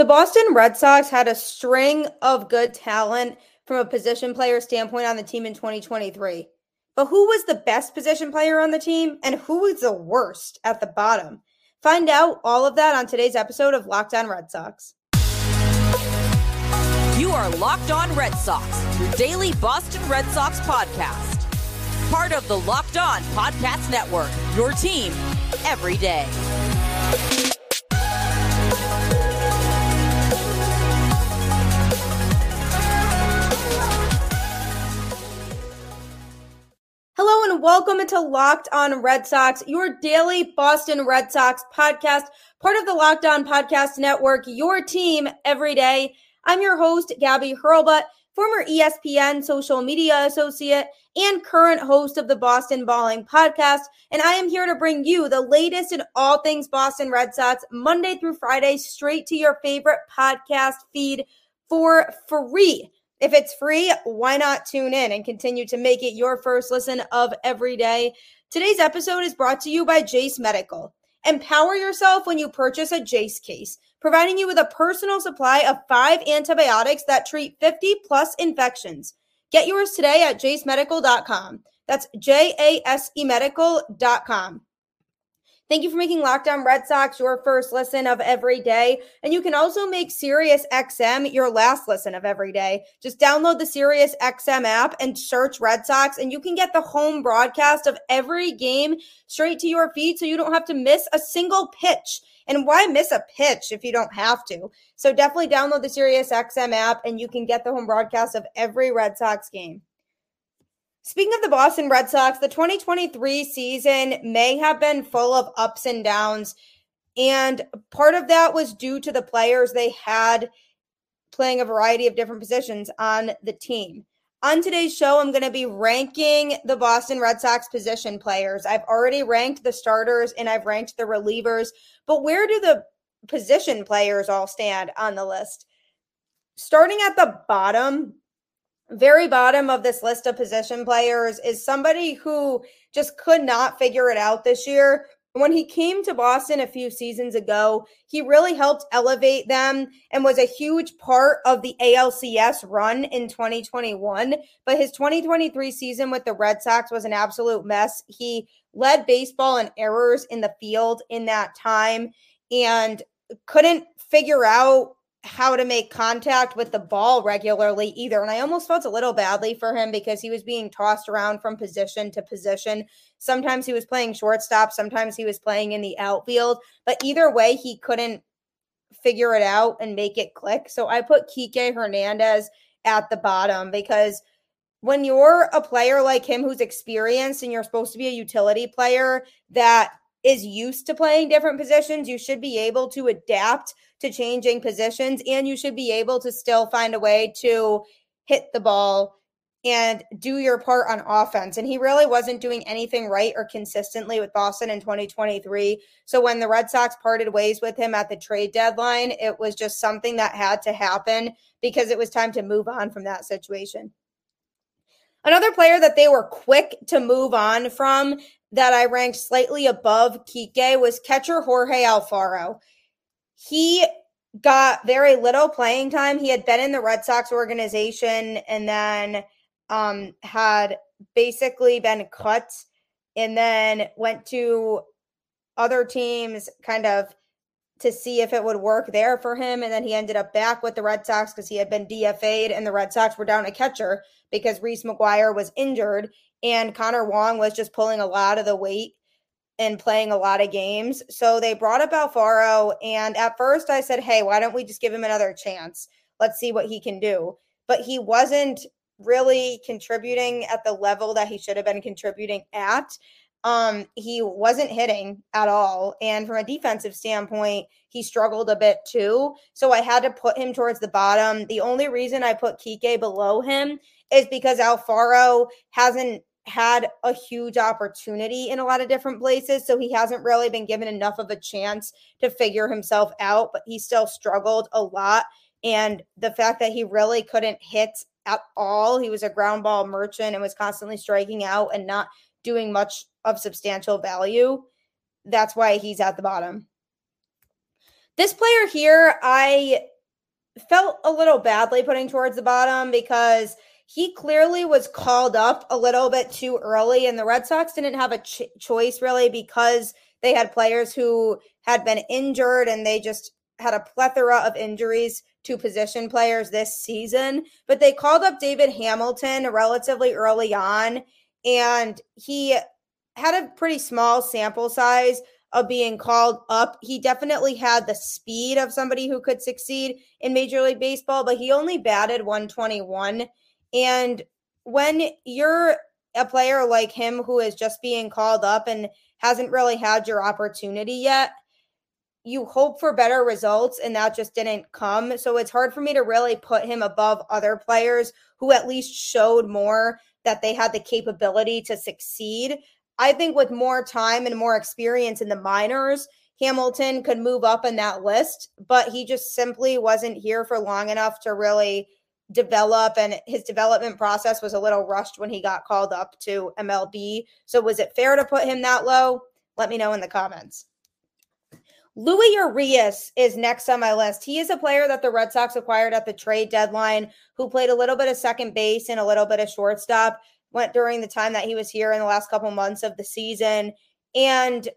The Boston Red Sox had a string of good talent from a position player standpoint on the team in 2023. But who was the best position player on the team and who was the worst at the bottom? Find out all of that on today's episode of Locked On Red Sox. You are Locked On Red Sox, your daily Boston Red Sox podcast. Part of the Locked On Podcast Network, your team every day. Hello and welcome into Locked On Red Sox, your daily Boston Red Sox podcast, part of the Locked On Podcast Network, your team every day. I'm your host, Gabby Hurlbut, former ESPN social media associate and current host of the Boston Balling podcast. And I am here to bring you the latest in all things Boston Red Sox, Monday through Friday, straight to your favorite podcast feed for free. If it's free, why not tune in and continue to make it your first listen of every day? Today's episode is brought to you by Jase Medical. Empower yourself when you purchase a Jase case, providing you with a personal supply of five antibiotics that treat 50 plus infections. Get yours today at jasemedical.com. That's J A S E medical.com. Thank you for making Locked On Red Sox your first listen of every day. And you can also make Sirius XM your last listen of every day. Just download the Sirius XM app and search Red Sox, and you can get the home broadcast of every game straight to your feed so you don't have to miss a single pitch. And why miss a pitch if you don't have to? So definitely download the Sirius XM app and you can get the home broadcast of every Red Sox game. Speaking of the Boston Red Sox, the 2023 season may have been full of ups and downs. And part of that was due to the players they had playing a variety of different positions on the team. On today's show, I'm going to be ranking the Boston Red Sox position players. I've already ranked the starters and I've ranked the relievers, but where do the position players all stand on the list? Starting at the bottom, very bottom of this list of position players is somebody who just could not figure it out this year. When he came to Boston a few seasons ago, he really helped elevate them and was a huge part of the ALCS run in 2021. But his 2023 season with the Red Sox was an absolute mess. He led baseball in errors in the field in that time and couldn't figure out how to make contact with the ball regularly either. And I almost felt a little badly for him because he was being tossed around from position to position. Sometimes he was playing shortstop, sometimes he was playing in the outfield. But either way, he couldn't figure it out and make it click. So I put Kike Hernandez at the bottom because when you're a player like him who's experienced and you're supposed to be a utility player that is used to playing different positions, you should be able to adapt to changing positions and you should be able to still find a way to hit the ball and do your part on offense. And he really wasn't doing anything right or consistently with Boston in 2023. So when the Red Sox parted ways with him at the trade deadline, it was just something that had to happen because it was time to move on from that situation. Another player that they were quick to move on from that I ranked slightly above Kike was catcher Jorge Alfaro. He got very little playing time. He had been in the Red Sox organization and then um, had basically been cut and then went to other teams kind of to see if it would work there for him. And then he ended up back with the Red Sox because he had been DFA'd and the Red Sox were down a catcher because Reese McGuire was injured and Connor Wong was just pulling a lot of the weight and playing a lot of games. So they brought up Alfaro. And at first I said, hey, why don't we just give him another chance? Let's see what he can do. But he wasn't really contributing at the level that he should have been contributing at. Um, he wasn't hitting at all. And from a defensive standpoint, he struggled a bit too. So I had to put him towards the bottom. The only reason I put Kike below him is because Alfaro hasn't had a huge opportunity in a lot of different places. So he hasn't really been given enough of a chance to figure himself out, but he still struggled a lot. And the fact that he really couldn't hit at all, he was a ground ball merchant and was constantly striking out and not doing much of substantial value. That's why he's at the bottom. This player here, I felt a little badly putting towards the bottom because he clearly was called up a little bit too early, and the Red Sox didn't have a ch- choice really because they had players who had been injured and they just had a plethora of injuries to position players this season. But they called up David Hamilton relatively early on, and he had a pretty small sample size of being called up. He definitely had the speed of somebody who could succeed in Major League Baseball, but he only batted 121. And when you're a player like him who is just being called up and hasn't really had your opportunity yet, you hope for better results and that just didn't come. So it's hard for me to really put him above other players who at least showed more that they had the capability to succeed. I think with more time and more experience in the minors, Hamilton could move up in that list, but he just simply wasn't here for long enough to really develop and his development process was a little rushed when he got called up to MLB. So was it fair to put him that low? Let me know in the comments. Luis Urias is next on my list. He is a player that the Red Sox acquired at the trade deadline who played a little bit of second base and a little bit of shortstop went during the time that he was here in the last couple months of the season. And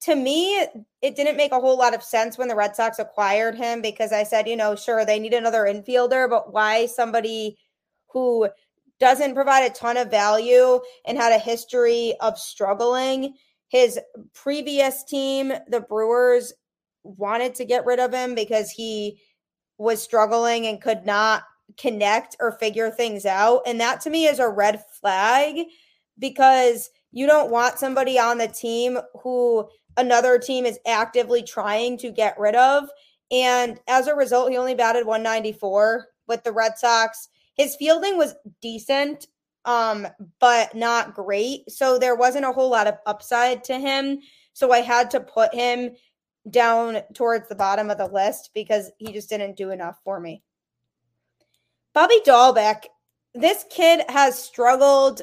to me, it didn't make a whole lot of sense when the Red Sox acquired him because I said, you know, sure, they need another infielder, but why somebody who doesn't provide a ton of value and had a history of struggling? His previous team, the Brewers, wanted to get rid of him because he was struggling and could not connect or figure things out. And that to me is a red flag because you don't want somebody on the team who another team is actively trying to get rid of. And as a result, he only batted 194 with the Red Sox. His fielding was decent, um, but not great. So there wasn't a whole lot of upside to him. So I had to put him down towards the bottom of the list because he just didn't do enough for me. Bobby Dalbec, this kid has struggled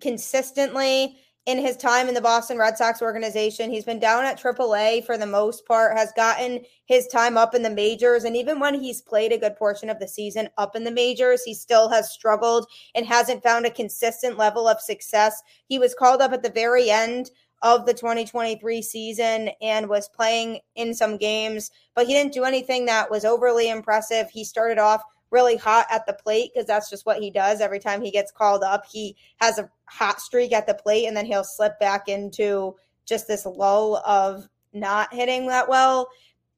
consistently in his time in the Boston Red Sox organization. He's been down at AAA for the most part, has gotten his time up in the majors. And even when he's played a good portion of the season up in the majors, he still has struggled and hasn't found a consistent level of success. He was called up at the very end of the 2023 season and was playing in some games, but he didn't do anything that was overly impressive. He started off really hot at the plate because that's just what he does every time he gets called up. He has a hot streak at the plate and then he'll slip back into just this lull of not hitting that well.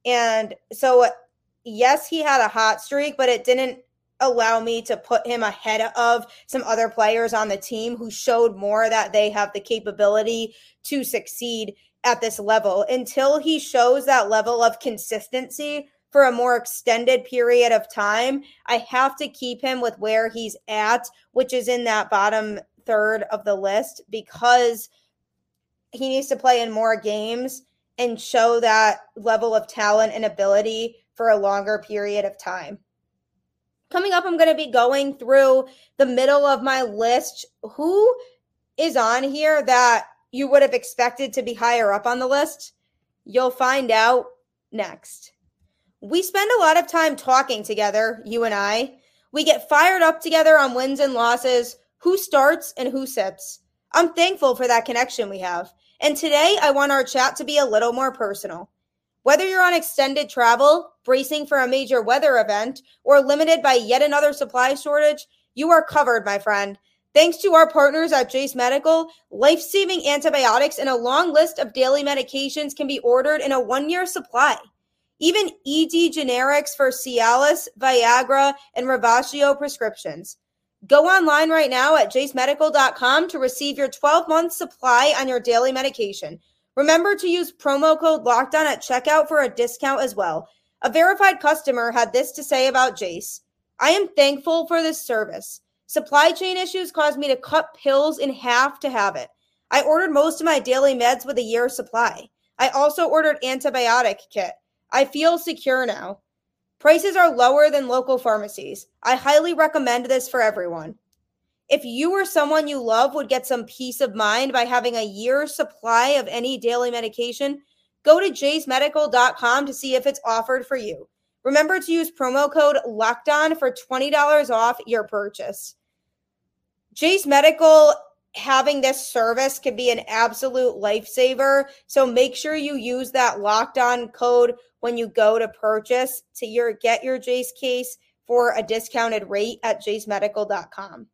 And so, yes, he had a hot streak, but it didn't allow me to put him ahead of some other players on the team who showed more that they have the capability to succeed at this level. Until he shows that level of consistency, for a more extended period of time, I have to keep him with where he's at, which is in that bottom third of the list because he needs to play in more games and show that level of talent and ability for a longer period of time. Coming up, I'm going to be going through the middle of my list. Who is on here that you would have expected to be higher up on the list? You'll find out next. We spend a lot of time talking together, you and I. We get fired up together on wins and losses, who starts and who sits. I'm thankful for that connection we have. And today, I want our chat to be a little more personal. Whether you're on extended travel, bracing for a major weather event, or limited by yet another supply shortage, you are covered, my friend. Thanks to our partners at Jase Medical, life saving antibiotics and a long list of daily medications can be ordered in a one year supply. Even ED generics for Cialis, Viagra, and Revatio prescriptions. Go online right now at jasemedical.com to receive your 12 month supply on your daily medication. Remember to use promo code LOCKEDON at checkout for a discount as well. A verified customer had this to say about Jase I am thankful for this service. Supply chain issues caused me to cut pills in half to have it. I ordered most of my daily meds with a year's supply. I also ordered antibiotic kit. I feel secure now. Prices are lower than local pharmacies. I highly recommend this for everyone. If you or someone you love would get some peace of mind by having a year's supply of any daily medication, go to jasemedical.com to see if it's offered for you. Remember to use promo code locked on for $20 off your purchase. Jase Medical having this service can be an absolute lifesaver. So make sure you use that locked on code when you go to purchase to your get your Jase case for a discounted rate at jasemedical.com.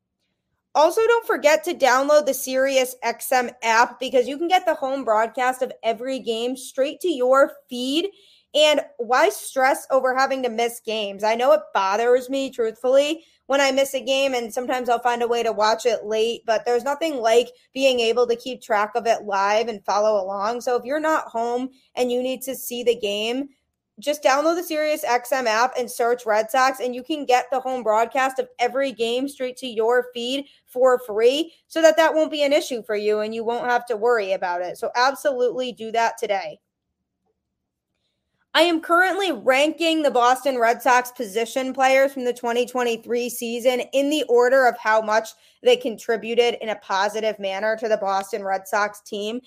Also, don't forget to download the Sirius XM app because you can get the home broadcast of every game straight to your feed. And why stress over having to miss games? I know it bothers me, truthfully, when I miss a game, and sometimes I'll find a way to watch it late, but there's nothing like being able to keep track of it live and follow along. So if you're not home and you need to see the game, just download the Sirius XM app and search Red Sox, and you can get the home broadcast of every game straight to your feed for free so that that won't be an issue for you and you won't have to worry about it. So, absolutely do that today. I am currently ranking the Boston Red Sox position players from the 2023 season in the order of how much they contributed in a positive manner to the Boston Red Sox team.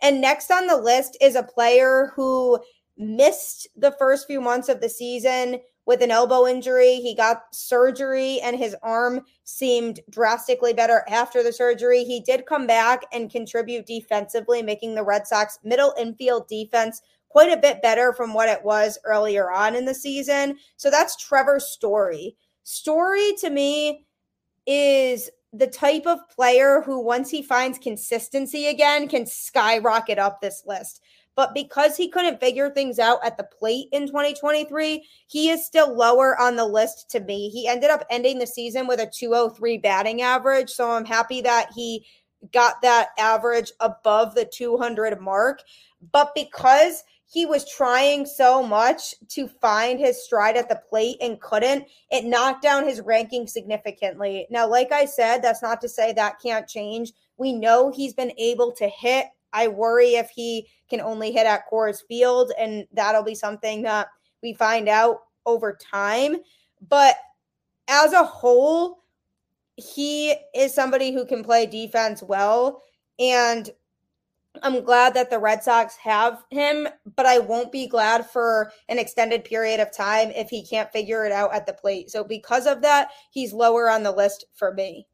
And next on the list is a player who missed the first few months of the season with an elbow injury. He got surgery and his arm seemed drastically better after the surgery. He did come back and contribute defensively, making the Red Sox middle infield defense quite a bit better from what it was earlier on in the season. So that's Trevor's Story. Story to me is the type of player who, once he finds consistency again, can skyrocket up this list. But because he couldn't figure things out at the plate in 2023, he is still lower on the list to me. He ended up ending the season with a 203 batting average. So I'm happy that he got that average above the 200 mark. But because he was trying so much to find his stride at the plate and couldn't. It knocked down his ranking significantly. Now, like I said, that's not to say that can't change. We know he's been able to hit. I worry if he can only hit at Coors Field, and that'll be something that we find out over time. But as a whole, he is somebody who can play defense well. And I'm glad that the Red Sox have him, but I won't be glad for an extended period of time if he can't figure it out at the plate. So, because of that, he's lower on the list for me.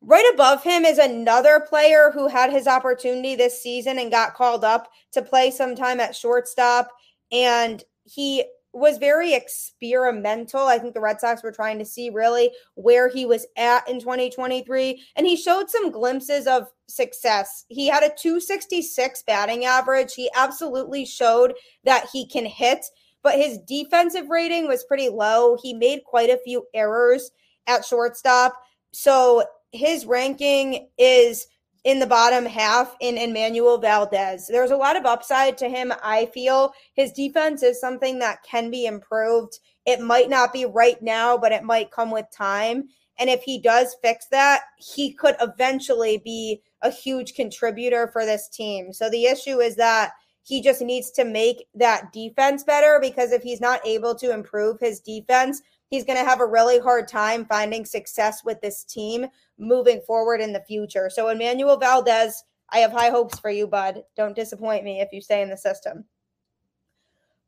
Right above him is another player who had his opportunity this season and got called up to play sometime at shortstop. And he was very experimental. I think the Red Sox were trying to see really where he was at in 2023. And he showed some glimpses of success. He had a 266 batting average. He absolutely showed that he can hit, but his defensive rating was pretty low. He made quite a few errors at shortstop. So his ranking is in the bottom half in Enmanuel Valdez. There's a lot of upside to him, I feel. His defense is something that can be improved. It might not be right now, but it might come with time. And if he does fix that, he could eventually be a huge contributor for this team. So the issue is that he just needs to make that defense better because if he's not able to improve his defense, he's going to have a really hard time finding success with this team moving forward in the future. So, Enmanuel Valdez, I have high hopes for you, bud. Don't disappoint me if you stay in the system.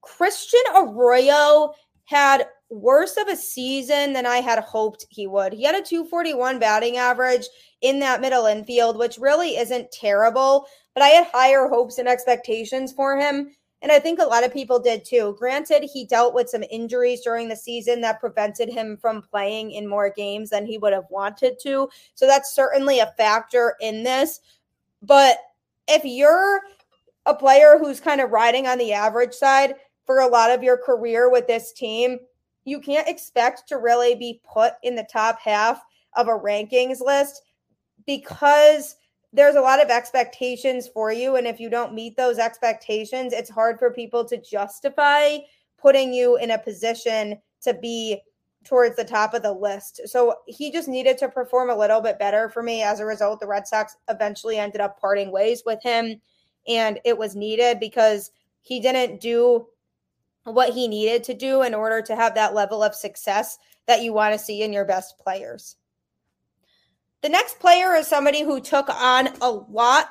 Christian Arroyo had worse of a season than I had hoped he would. He had a 241 batting average in that middle infield, which really isn't terrible, but I had higher hopes and expectations for him. And I think a lot of people did too. Granted, he dealt with some injuries during the season that prevented him from playing in more games than he would have wanted to. So that's certainly a factor in this. But if you're a player who's kind of riding on the average side for a lot of your career with this team, you can't expect to really be put in the top half of a rankings list because there's a lot of expectations for you. And if you don't meet those expectations, it's hard for people to justify putting you in a position to be towards the top of the list. So he just needed to perform a little bit better for me. As a result, the Red Sox eventually ended up parting ways with him. And it was needed because he didn't do what he needed to do in order to have that level of success that you want to see in your best players. The next player is somebody who took on a lot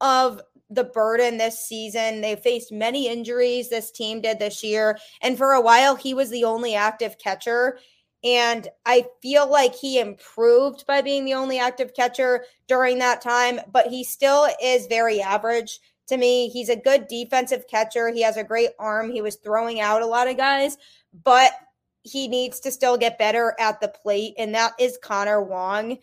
of the burden this season. They faced many injuries, this team did this year. And for a while, he was the only active catcher. And I feel like he improved by being the only active catcher during that time, but he still is very average to me. He's a good defensive catcher. He has a great arm. He was throwing out a lot of guys, but he needs to still get better at the plate, and that is Connor Wong.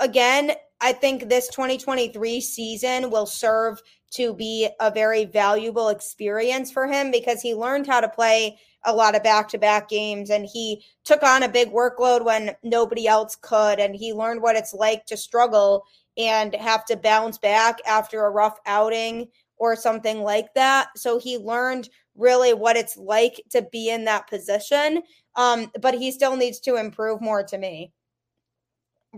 Again, I think this 2023 season will serve to be a very valuable experience for him because he learned how to play a lot of back to back games and he took on a big workload when nobody else could. And he learned what it's like to struggle and have to bounce back after a rough outing or something like that. So he learned really what it's like to be in that position. Um, but he still needs to improve more to me.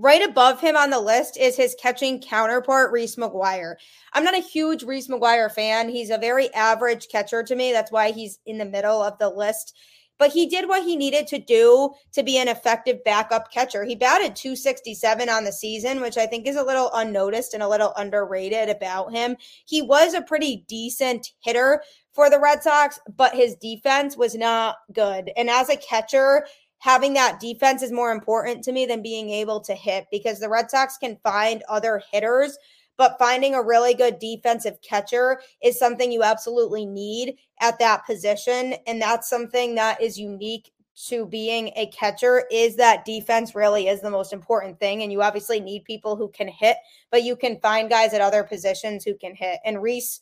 Right above him on the list is his catching counterpart, Reese McGuire. I'm not a huge Reese McGuire fan. He's a very average catcher to me. That's why he's in the middle of the list. But he did what he needed to do to be an effective backup catcher. He batted 267 on the season, which I think is a little unnoticed and a little underrated about him. He was a pretty decent hitter for the Red Sox, but his defense was not good. And as a catcher, having that defense is more important to me than being able to hit because the Red Sox can find other hitters, but finding a really good defensive catcher is something you absolutely need at that position. And that's something that is unique to being a catcher is that defense really is the most important thing. And you obviously need people who can hit, but you can find guys at other positions who can hit. And Reese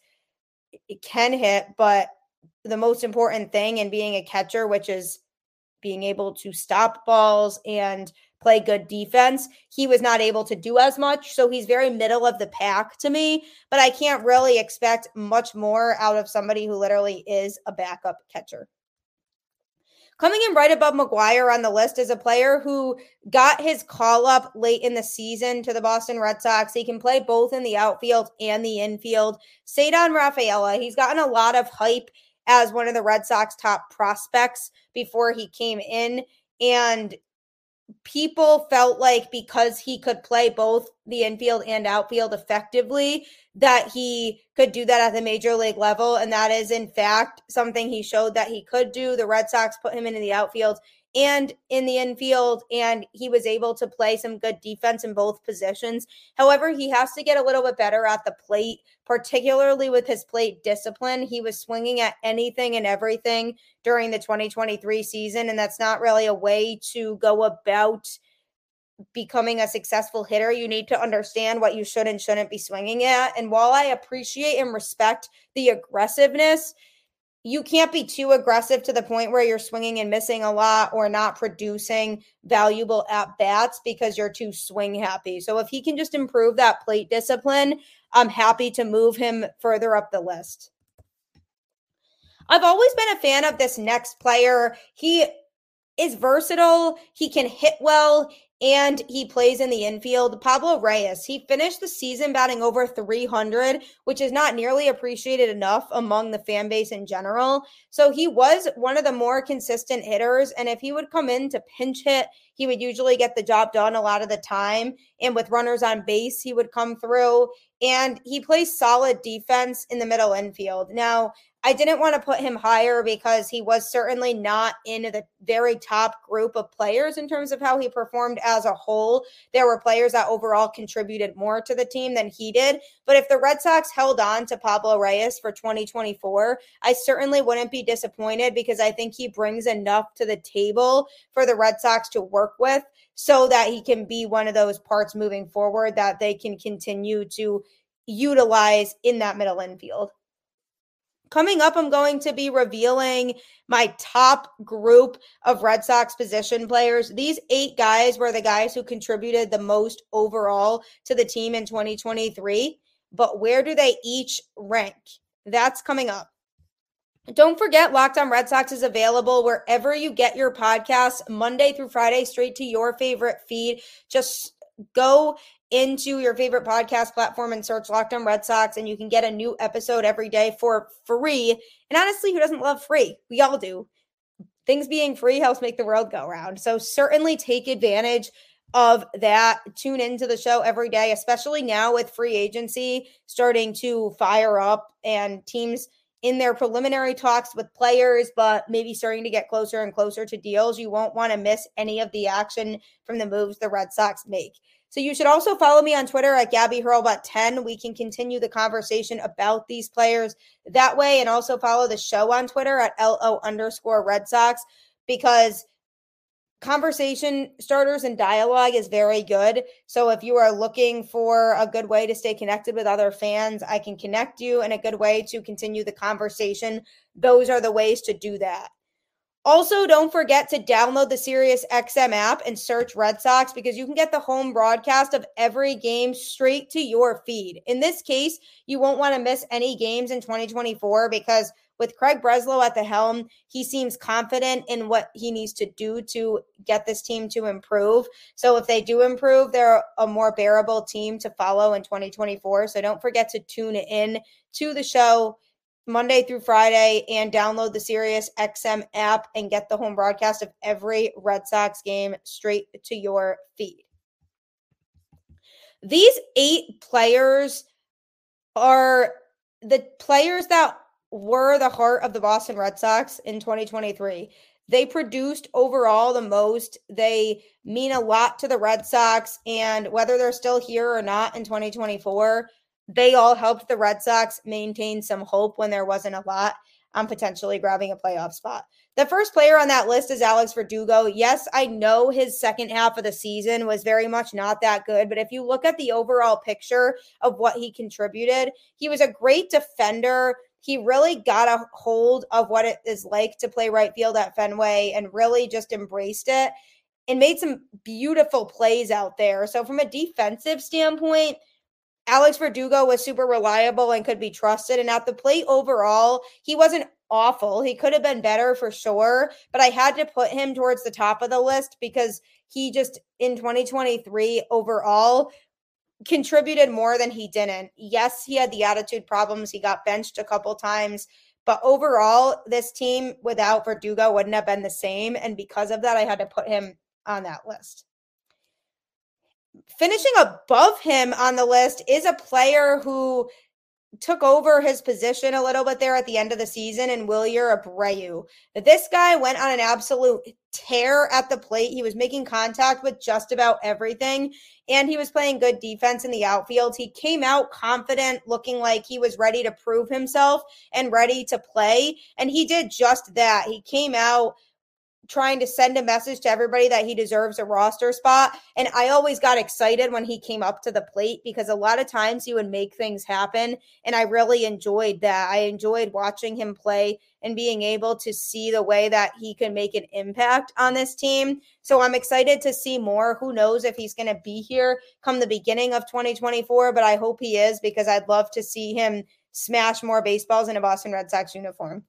can hit, but the most important thing in being a catcher, which is being able to stop balls and play good defense. He was not able to do as much. So he's very middle of the pack to me, but I can't really expect much more out of somebody who literally is a backup catcher. Coming in right above McGuire on the list is a player who got his call up late in the season to the Boston Red Sox. He can play both in the outfield and the infield. Ceddanne Rafaela, he's gotten a lot of hype as one of the Red Sox top prospects before he came in. And people felt like because he could play both the infield and outfield effectively, that he could do that at the major league level. And that is, in fact, something he showed that he could do. The Red Sox put him into the outfield and in the infield, and he was able to play some good defense in both positions. However, he has to get a little bit better at the plate, particularly with his plate discipline. He was swinging at anything and everything during the 2023 season, and that's not really a way to go about becoming a successful hitter, you need to understand what you should and shouldn't be swinging at. And while I appreciate and respect the aggressiveness, you can't be too aggressive to the point where you're swinging and missing a lot or not producing valuable at bats because you're too swing happy. So if he can just improve that plate discipline, I'm happy to move him further up the list. I've always been a fan of this next player. He is versatile, he can hit well, and he plays in the infield. Pablo Reyes, he finished the season batting over 300, which is not nearly appreciated enough among the fan base in general. So he was one of the more consistent hitters. And if he would come in to pinch hit, he would usually get the job done a lot of the time. And with runners on base, he would come through. And he plays solid defense in the middle infield. Now, I didn't want to put him higher because he was certainly not in the very top group of players in terms of how he performed as a whole. There were players that overall contributed more to the team than he did. But if the Red Sox held on to Pablo Reyes for 2024, I certainly wouldn't be disappointed because I think he brings enough to the table for the Red Sox to work with so that he can be one of those parts moving forward that they can continue to utilize in that middle infield. Coming up, I'm going to be revealing my top group of Red Sox position players. These eight guys were the guys who contributed the most overall to the team in 2023. But where do they each rank? That's coming up. Don't forget, Locked on Red Sox is available wherever you get your podcasts, Monday through Friday, straight to your favorite feed. Just go into your favorite podcast platform and search Locked on Red Sox, and you can get a new episode every day for free. And honestly, who doesn't love free? We all do. Things being free helps make the world go round. So certainly take advantage of that. Tune into the show every day, especially now with free agency starting to fire up and teams in their preliminary talks with players, but maybe starting to get closer and closer to deals. You won't want to miss any of the action from the moves the Red Sox make. So you should also follow me on Twitter at Gabby Hurlbut 10. We can continue the conversation about these players that way and also follow the show on Twitter at LO underscore Red Sox because conversation starters and dialogue is very good. So if you are looking for a good way to stay connected with other fans, I can connect you and a good way to continue the conversation. Those are the ways to do that. Also, don't forget to download the Sirius XM app and search Red Sox because you can get the home broadcast of every game straight to your feed. In this case, you won't want to miss any games in 2024 because with Craig Breslow at the helm, he seems confident in what he needs to do to get this team to improve. So if they do improve, they're a more bearable team to follow in 2024. So don't forget to tune in to the show Monday through Friday and download the Sirius XM app and get the home broadcast of every Red Sox game straight to your feed. These eight players are the players that were the heart of the Boston Red Sox in 2023. They produced overall the most. They mean a lot to the Red Sox. And whether they're still here or not in 2024, they all helped the Red Sox maintain some hope when there wasn't a lot on potentially grabbing a playoff spot. The first player on that list is Alex Verdugo. Yes, I know his second half of the season was very much not that good, but if you look at the overall picture of what he contributed, he was a great defender. He really got a hold of what it is like to play right field at Fenway and really just embraced it and made some beautiful plays out there. So, from a defensive standpoint, Alex Verdugo was super reliable and could be trusted. And at the plate overall, he wasn't awful. He could have been better for sure, but I had to put him towards the top of the list because he just in 2023 overall contributed more than he didn't. Yes, he had the attitude problems. He got benched a couple times, but overall, this team without Verdugo wouldn't have been the same. And because of that, I had to put him on that list finishing above him on the list is a player who took over his position a little bit there at the end of the season and Wilyer Abreu. This guy went on an absolute tear at the plate. He was making contact with just about everything and he was playing good defense in the outfield. He came out confident, looking like he was ready to prove himself and ready to play. And he did just that. He came out trying to send a message to everybody that he deserves a roster spot. And I always got excited when he came up to the plate because a lot of times he would make things happen. And I really enjoyed that. I enjoyed watching him play and being able to see the way that he can make an impact on this team. So I'm excited to see more. Who knows if he's going to be here come the beginning of 2024, but I hope he is because I'd love to see him smash more baseballs in a Boston Red Sox uniform.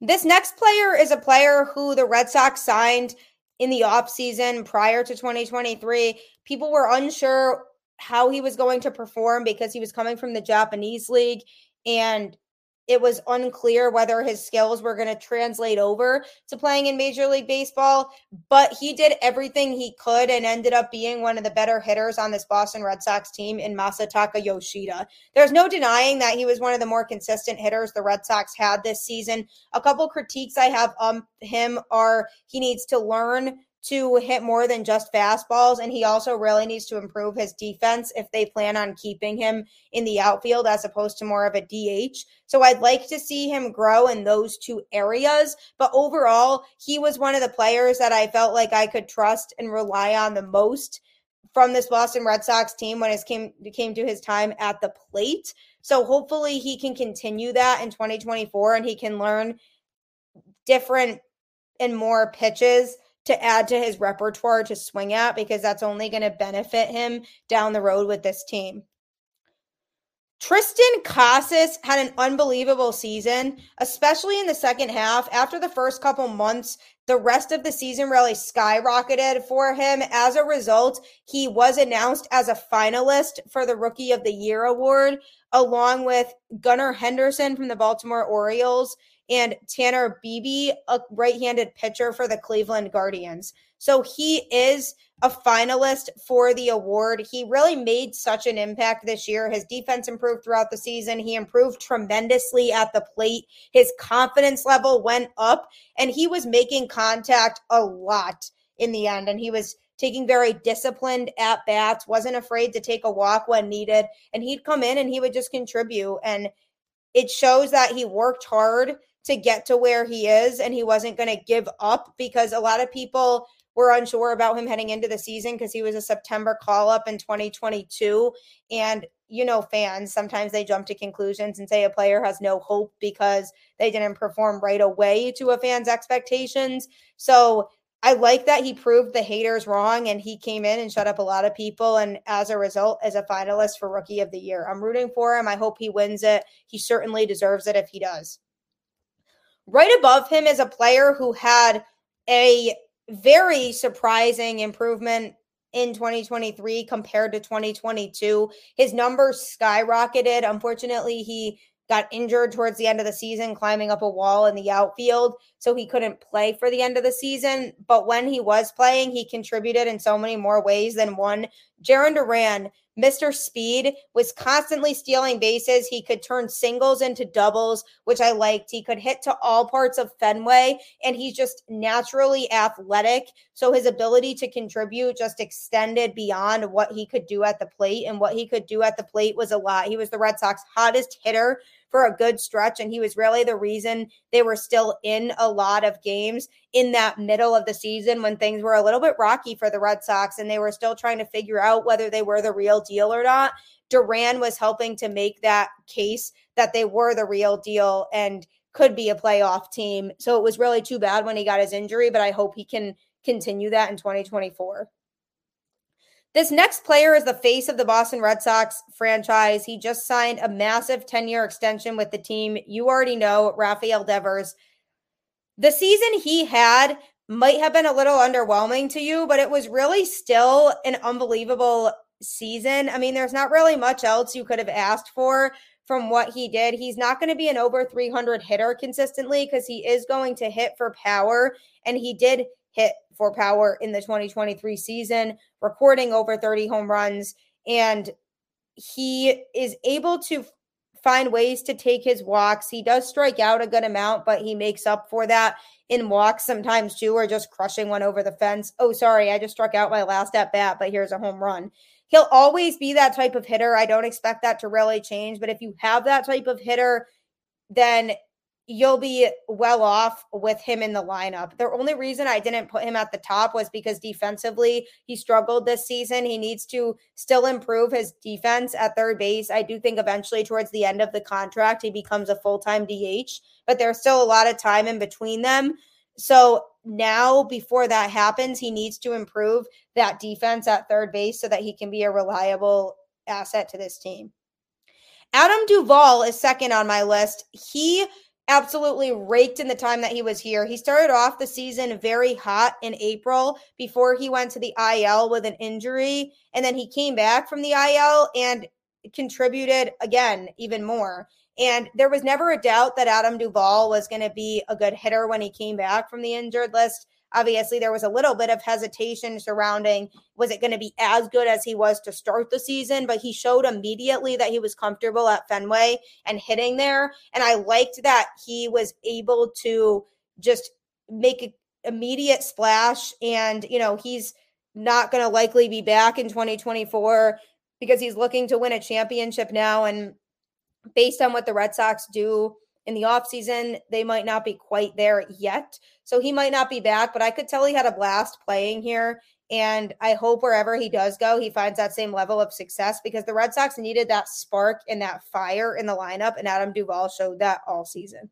This next player is a player who the Red Sox signed in the offseason prior to 2023. People were unsure how he was going to perform because he was coming from the Japanese league and it was unclear whether his skills were going to translate over to playing in Major League Baseball, but he did everything he could and ended up being one of the better hitters on this Boston Red Sox team in Masataka Yoshida. There's no denying that he was one of the more consistent hitters the Red Sox had this season. A couple critiques I have on him are he needs to learn to hit more than just fastballs. And he also really needs to improve his defense if they plan on keeping him in the outfield as opposed to more of a DH. So I'd like to see him grow in those two areas. But overall, he was one of the players that I felt like I could trust and rely on the most from this Boston Red Sox team when it came came to his time at the plate. So hopefully he can continue that in 2024 and he can learn different and more pitches to add to his repertoire to swing at because that's only going to benefit him down the road with this team. Triston Casas had an unbelievable season, especially in the second half. After the first couple months, the rest of the season really skyrocketed for him. As a result, he was announced as a finalist for the Rookie of the Year award, along with Gunnar Henderson from the Baltimore Orioles and Tanner Bibee, a right handed pitcher for the Cleveland Guardians. So he is a finalist for the award. He really made such an impact this year. His defense improved throughout the season. He improved tremendously at the plate. His confidence level went up, and he was making contact a lot in the end. And he was taking very disciplined at bats, wasn't afraid to take a walk when needed. And he'd come in and he would just contribute. And it shows that he worked hard to get to where he is and he wasn't going to give up because a lot of people were unsure about him heading into the season because he was a September call up in 2022. And, you know, fans sometimes they jump to conclusions and say a player has no hope because they didn't perform right away to a fan's expectations. So, I like that he proved the haters wrong and he came in and shut up a lot of people. And as a result, as a finalist for Rookie of the Year, I'm rooting for him. I hope he wins it. He certainly deserves it if he does. Right above him is a player who had a very surprising improvement in 2023 compared to 2022. His numbers skyrocketed. Unfortunately, he got injured towards the end of the season, climbing up a wall in the outfield. So he couldn't play for the end of the season. But when he was playing, he contributed in so many more ways than one. Jarren Duran Mr. Speed was constantly stealing bases. He could turn singles into doubles, which I liked. He could hit to all parts of Fenway, and he's just naturally athletic. So his ability to contribute just extended beyond what he could do at the plate. And what he could do at the plate was a lot. He was the Red Sox hottest hitter for a good stretch. And he was really the reason they were still in a lot of games in that middle of the season when things were a little bit rocky for the Red Sox and they were still trying to figure out whether they were the real deal or not. Duran was helping to make that case that they were the real deal and could be a playoff team. So it was really too bad when he got his injury, but I hope he can continue that in 2024. This next player is the face of the Boston Red Sox franchise. He just signed a massive 10 year extension with the team. You already know Rafael Devers. The season he had might have been a little underwhelming to you, but it was really still an unbelievable season. I mean, there's not really much else you could have asked for from what he did. He's not going to be an over 300 hitter consistently because he is going to hit for power. And he did hit for power in the 2023 season, recording over 30 home runs. And he is able to find ways to take his walks. He does strike out a good amount, but he makes up for that in walks sometimes too, or just crushing one over the fence. Oh, sorry, I just struck out my last at bat, but here's a home run. He'll always be that type of hitter. I don't expect that to really change, but if you have that type of hitter, then you'll be well off with him in the lineup. The only reason I didn't put him at the top was because defensively he struggled this season. He needs to still improve his defense at third base. I do think eventually towards the end of the contract he becomes a full-time DH, but there's still a lot of time in between them. So now before that happens, he needs to improve that defense at third base so that he can be a reliable asset to this team. Adam Duvall is second on my list. He absolutely raked in the time that he was here. He started off the season very hot in April before he went to the IL with an injury. And then he came back from the IL and contributed again even more. And there was never a doubt that Adam Duvall was going to be a good hitter when he came back from the injured list. Obviously, there was a little bit of hesitation surrounding was it going to be as good as he was to start the season, but he showed immediately that he was comfortable at Fenway and hitting there. And I liked that he was able to just make an immediate splash. And, you know, he's not going to likely be back in 2024 because he's looking to win a championship now. And based on what the Red Sox do in the offseason, they might not be quite there yet. So he might not be back, but I could tell he had a blast playing here. And I hope wherever he does go, he finds that same level of success because the Red Sox needed that spark and that fire in the lineup. And Adam Duvall showed that all season.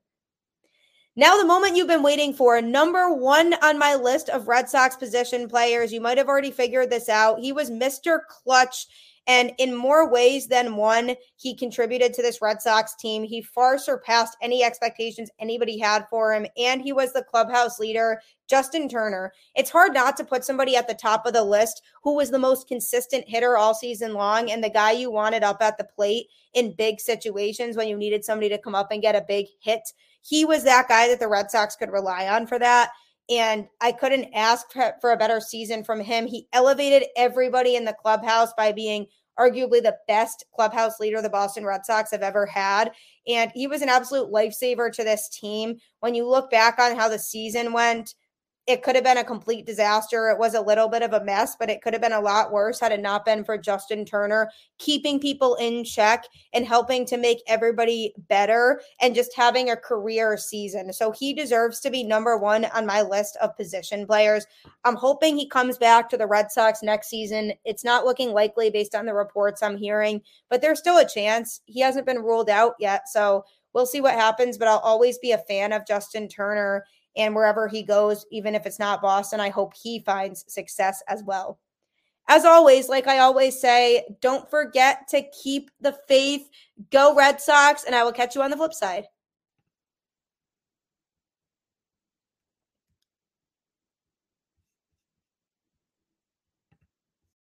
Now, the moment you've been waiting for, number one on my list of Red Sox position players. You might have already figured this out. He was Mr. Clutch and in more ways than one, he contributed to this Red Sox team. He far surpassed any expectations anybody had for him. And he was the clubhouse leader, Justin Turner. It's hard not to put somebody at the top of the list who was the most consistent hitter all season long and the guy you wanted up at the plate in big situations when you needed somebody to come up and get a big hit he was that guy that the Red Sox could rely on for that. And I couldn't ask for a better season from him. He elevated everybody in the clubhouse by being arguably the best clubhouse leader the Boston Red Sox have ever had. And he was an absolute lifesaver to this team. When you look back on how the season went, it could have been a complete disaster. It was a little bit of a mess, but it could have been a lot worse had it not been for Justin Turner keeping people in check and helping to make everybody better and just having a career season. So he deserves to be number one on my list of position players. I'm hoping he comes back to the Red Sox next season. It's not looking likely based on the reports I'm hearing, but there's still a chance. He hasn't been ruled out yet. So we'll see what happens, but I'll always be a fan of Justin Turner and wherever he goes, even if it's not Boston, I hope he finds success as well. As always, like I always say, don't forget to keep the faith. Go Red Sox, and I will catch you on the flip side.